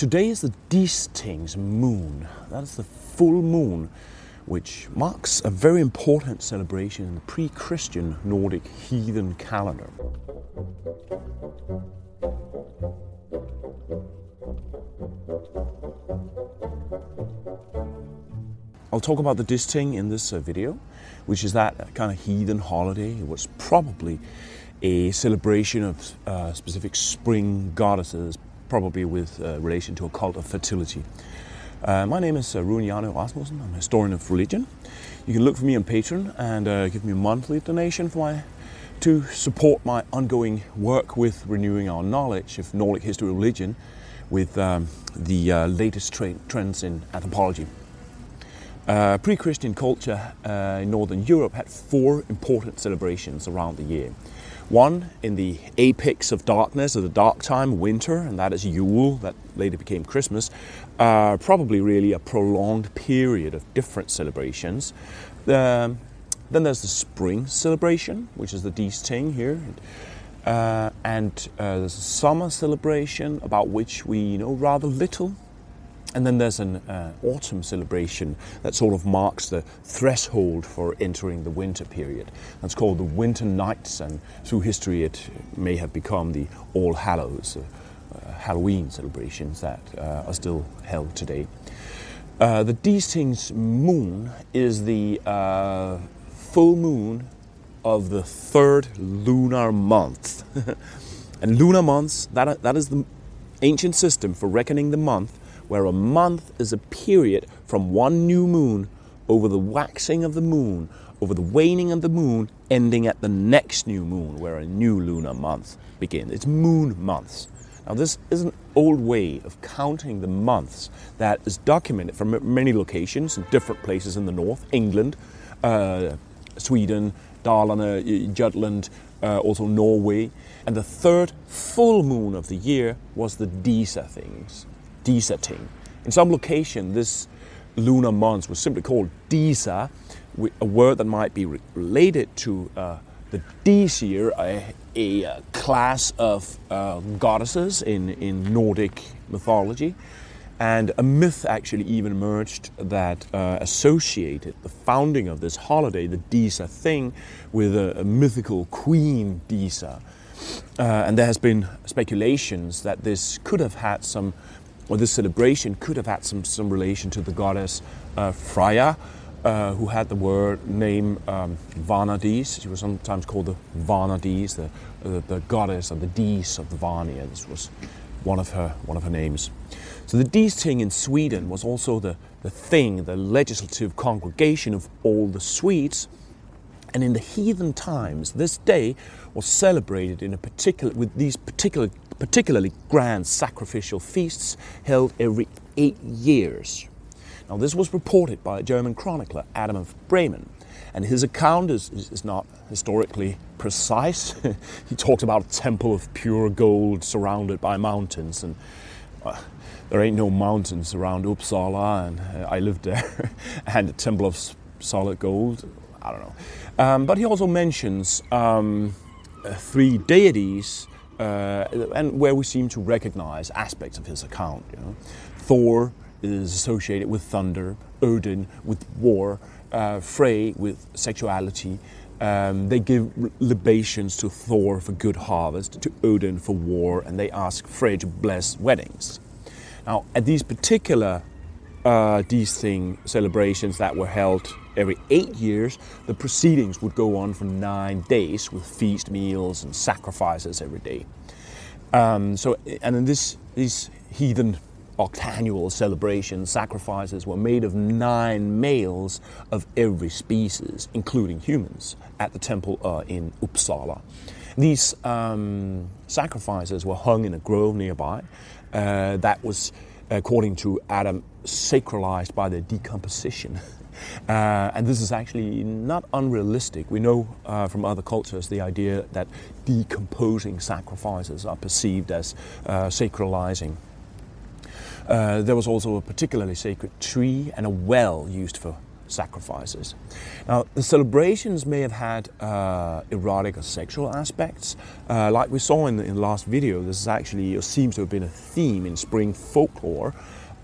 Today is the Distings moon. That is the full moon, which marks a very important celebration in the pre Christian Nordic heathen calendar. I'll talk about the Disting in this uh, video, which is that kind of heathen holiday. It was probably a celebration of uh, specific spring goddesses, probably with uh, relation to a cult of fertility. Uh, my name is uh, Rune Hjarnø Rasmussen. I'm a historian of religion. You can look for me on Patreon and uh, give me a monthly donation for my to support my ongoing work with renewing our knowledge of Nordic history and religion with um, the uh, latest tra- trends in anthropology. Uh, Pre Christian culture uh, in Northern Europe had four important celebrations around the year. One in the apex of darkness, of the dark time, winter, and that is Yule, that later became Christmas. Uh, probably really a prolonged period of different celebrations. Um, then there's the spring celebration, which is the Disting here. Uh, and uh, there's a summer celebration about which we know rather little. And then there's an uh, autumn celebration that sort of marks the threshold for entering the winter period. That's called the Winter Nights, and through history it may have become the All Hallows, uh, uh, Halloween celebrations that uh, are still held today. Uh, the Distings moon is the uh, full moon of the third lunar month. and lunar months, that, that is the ancient system for reckoning the month where a month is a period from one new moon over the waxing of the moon, over the waning of the moon, ending at the next new moon, where a new lunar month begins. It's moon months. Now, this is an old way of counting the months that is documented from many locations in different places in the north England, uh, Sweden, Dalarna, Jutland, uh, also Norway. And the third full moon of the year was the Disa things. Disating. In some location, this lunar month was simply called Disa, a word that might be re- related to uh, the Disir, a, a, a class of uh, goddesses in, in Nordic mythology. And a myth actually even emerged that uh, associated the founding of this holiday, the Disa thing, with a, a mythical queen Disa. Uh, and there has been speculations that this could have had some or this celebration could have had some, some relation to the goddess uh, Freya, uh, who had the word name um, Vanadis. She was sometimes called the Vanadis, the, uh, the goddess of the Dis of the Vanir. This was one of her, one of her names. So the Disting in Sweden was also the, the thing, the legislative congregation of all the Swedes. And in the heathen times, this day was celebrated in a particular, with these particular particularly grand sacrificial feasts held every eight years. Now, this was reported by a German chronicler, Adam of Bremen, and his account is, is not historically precise. he talks about a temple of pure gold surrounded by mountains, and uh, there ain't no mountains around Uppsala, and uh, I lived there, and a temple of solid gold. I don't know. Um, but he also mentions um, uh, three deities uh, and where we seem to recognize aspects of his account. You know? Thor is associated with thunder, Odin with war, uh, Frey with sexuality. Um, they give libations to Thor for good harvest, to Odin for war, and they ask Frey to bless weddings. Now, at these particular uh, thing celebrations that were held every eight years, the proceedings would go on for nine days with feast meals and sacrifices every day. Um, so, and in this, these heathen octannual celebrations, sacrifices were made of nine males of every species, including humans, at the temple uh, in Uppsala. These um, sacrifices were hung in a grove nearby. Uh, that was, according to Adam, sacralized by their decomposition. Uh, and this is actually not unrealistic. We know uh, from other cultures the idea that decomposing sacrifices are perceived as uh, sacralizing. Uh, there was also a particularly sacred tree and a well used for sacrifices. Now, the celebrations may have had uh, erotic or sexual aspects. Uh, like we saw in the, in the, last video, this is actually, or seems to have been a theme in spring folklore.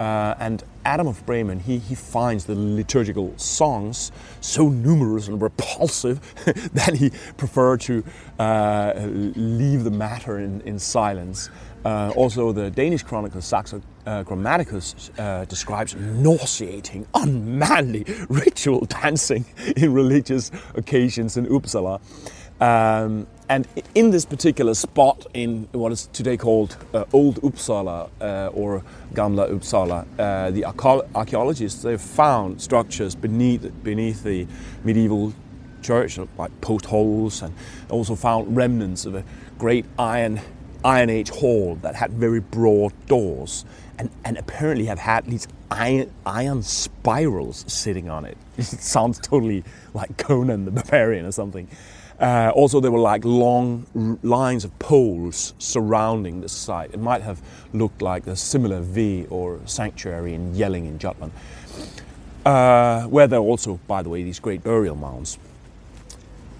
Uh, and Adam of Bremen, he, he finds the liturgical songs so numerous and repulsive that he preferred to uh, leave the matter in, in silence. Uh, also, the Danish chronicler Saxo uh, Grammaticus uh, describes nauseating, unmanly ritual dancing in religious occasions in Uppsala. Um, and in this particular spot in what is today called uh, Old Uppsala uh, or Gamla Uppsala, uh, the archaeologists they've found structures beneath beneath the medieval church, like post holes, and also found remnants of a great iron Iron Age hall that had very broad doors and, and apparently have had these iron, iron spirals sitting on it. It sounds totally like Conan the Barbarian or something. Uh, also, there were like long lines of poles surrounding the site. It might have looked like a similar V or sanctuary in Jelling in Jutland, uh, where there are also, by the way, these great burial mounds.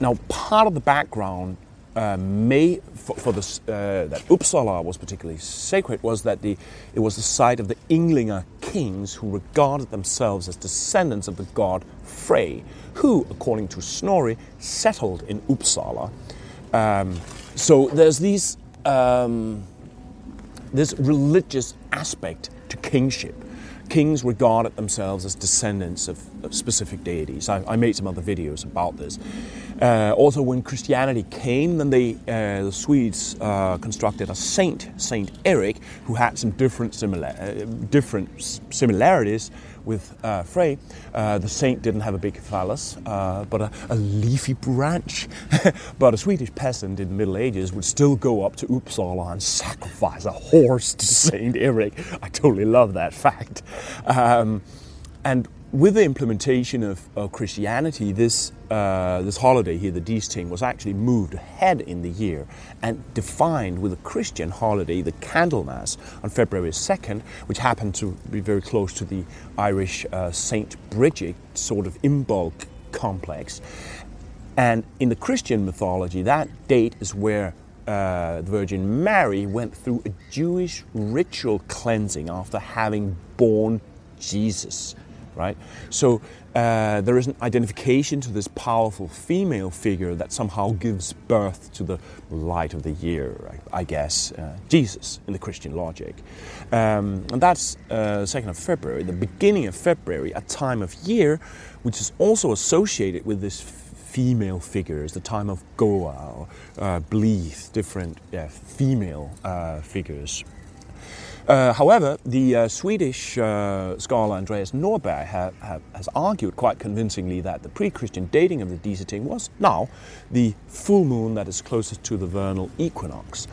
Now, part of the background uh, may for, for this, uh, that Uppsala was particularly sacred was that the, it was the site of the Ynglinga kings who regarded themselves as descendants of the god Frey, who, according to Snorri, settled in Uppsala. Um, so there's these um, this religious aspect to kingship kings regarded themselves as descendants of, of specific deities. I, I, made some other videos about this. Uh, also, when Christianity came, then they, uh, the Swedes uh, constructed a saint, Saint Eric, who had some different, uh, different similarities with uh, Frey. Uh, the saint didn't have a big phallus, but a, a, leafy branch. but a Swedish peasant in the Middle Ages would still go up to Uppsala and sacrifice a horse to Saint Eric. I totally love that fact. Um, and with the implementation of, of Christianity, this, uh, this holiday here, the Disting, was actually moved ahead in the year and defined with a Christian holiday, the Candlemas, on February 2nd, which happened to be very close to the Irish uh, St. Bridget sort of Imbolc complex. And in the Christian mythology, that date is where uh, the Virgin Mary went through a Jewish ritual cleansing after having born Jesus right? So uh, there is an identification to this powerful female figure that somehow gives birth to the light of the year? I guess, uh, Jesus in the Christian logic. Um, and that's uh, 2nd of February, the beginning of February, a time of year which is also associated with this female figures, the time of Goa uh, Bleeth, different female uh, figures. Uh, however, the uh, Swedish uh, scholar Andreas Nordberg have, have, has argued quite convincingly that the pre Christian dating of the Disting was now the full moon that is closest to the vernal equinox.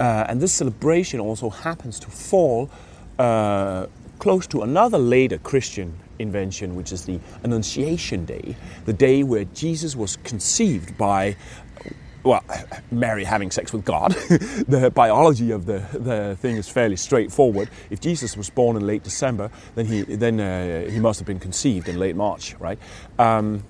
Uh, and this celebration also happens to fall uh, close to another later Christian invention, which is the Annunciation Day, the day where Jesus was conceived by well, Mary having sex with God. the biology of the, the thing is fairly straightforward. If Jesus was born in late December, then he then uh, he must have been conceived in late March, right? Um,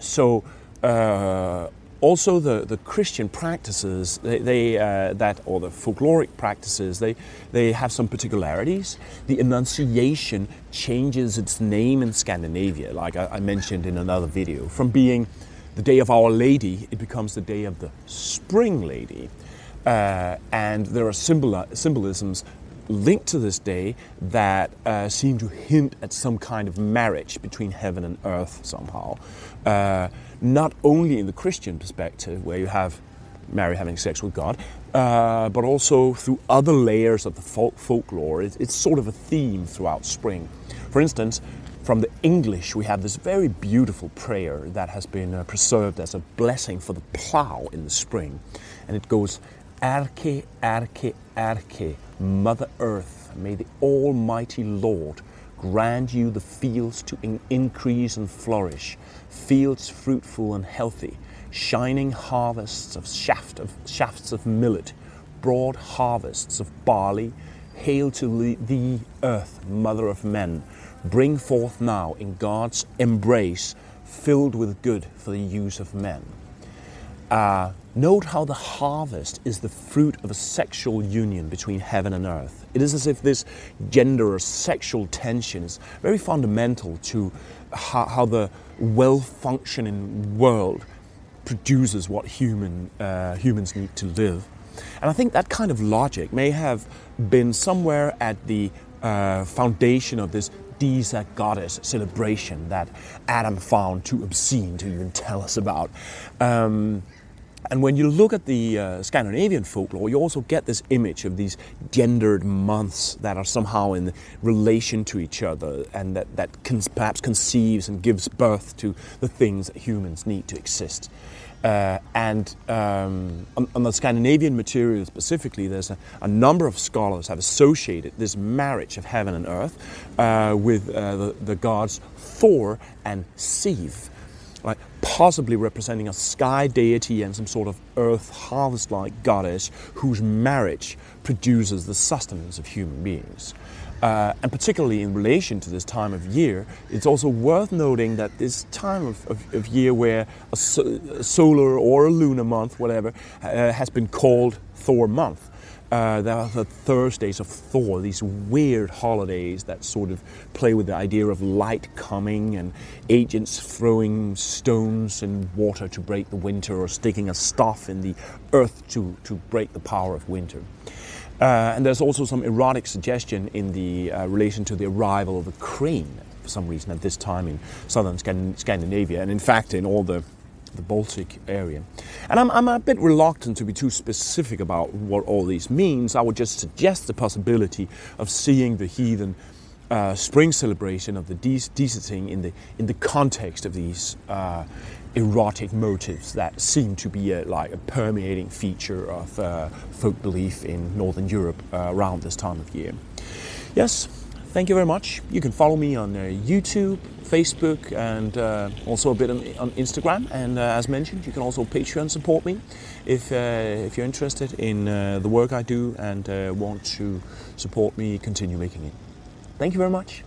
so. Uh, also, the, the Christian practices, they, they uh, that or the folkloric practices, they, they have some particularities. The Annunciation changes its name in Scandinavia, like I, I mentioned in another video, from being the day of Our Lady, it becomes the day of the Spring Lady. Uh, and there are symbol- symbolisms linked to this day that uh, seem to hint at some kind of marriage between heaven and earth somehow. Uh, not only in the Christian perspective, where you have Mary having sex with God, uh, but also through other layers of the folk- folklore. It's, it's sort of a theme throughout spring. For instance, from the English, we have this very beautiful prayer that has been uh, preserved as a blessing for the plow in the spring. And it goes, Erce, Erce, Erce, Mother Earth, may the Almighty Lord grant you the fields to in- increase and flourish, fields fruitful and healthy, shining harvests of, shaft of shafts of millet, broad harvests of barley, Hail to thee, earth, mother of men. Bring forth now in God's embrace, filled with good for the use of men. Uh, note how the harvest is the fruit of a sexual union between heaven and earth. It is as if this gender or sexual tension is very fundamental to how, how the well functioning world produces what human, uh, humans need to live. And I think that kind of logic may have been somewhere at the uh, foundation of this Disa goddess celebration that Adam found too obscene to even tell us about. Um, and when you look at the uh, Scandinavian folklore, you also get this image of these gendered months that are somehow in relation to each other and that, that perhaps conceives and gives birth to the things that humans need to exist. Uh, and um, on, on, the Scandinavian material specifically, there's a, a, number of scholars have associated this marriage of heaven and earth uh, with uh, the, the gods Thor and Sif like possibly representing a sky deity and some sort of earth harvest-like goddess whose marriage produces the sustenance of human beings. Uh, and particularly in relation to this time of year, it's also worth noting that this time of, of, of year where a, so, a, solar or a lunar month, whatever, uh, has been called Thor month. Uh, there are the Thursdays of Thor, these weird holidays that sort of play with the idea of light coming and agents throwing stones and water to break the winter or sticking a staff in the earth to, to break the power of winter. Uh, and there's also some erotic suggestion in the uh, relation to the arrival of a crane for some reason at this time in southern Scandinavia, and in fact in all the the Baltic area. And I'm, I'm a bit reluctant to be too specific about what all this means. I would just suggest the possibility of seeing the heathen uh, spring celebration of the de- in the, in the context of these uh, erotic motives that seem to be a, like a permeating feature of uh, folk belief in Northern Europe uh, around this time of year. Yes, thank you very much. You can follow me on uh, YouTube, Facebook and uh, also a bit on, on Instagram. And uh, as mentioned, you can also Patreon support me if, uh, if you're interested in the work I do and want to support me continue making it. Thank you very much.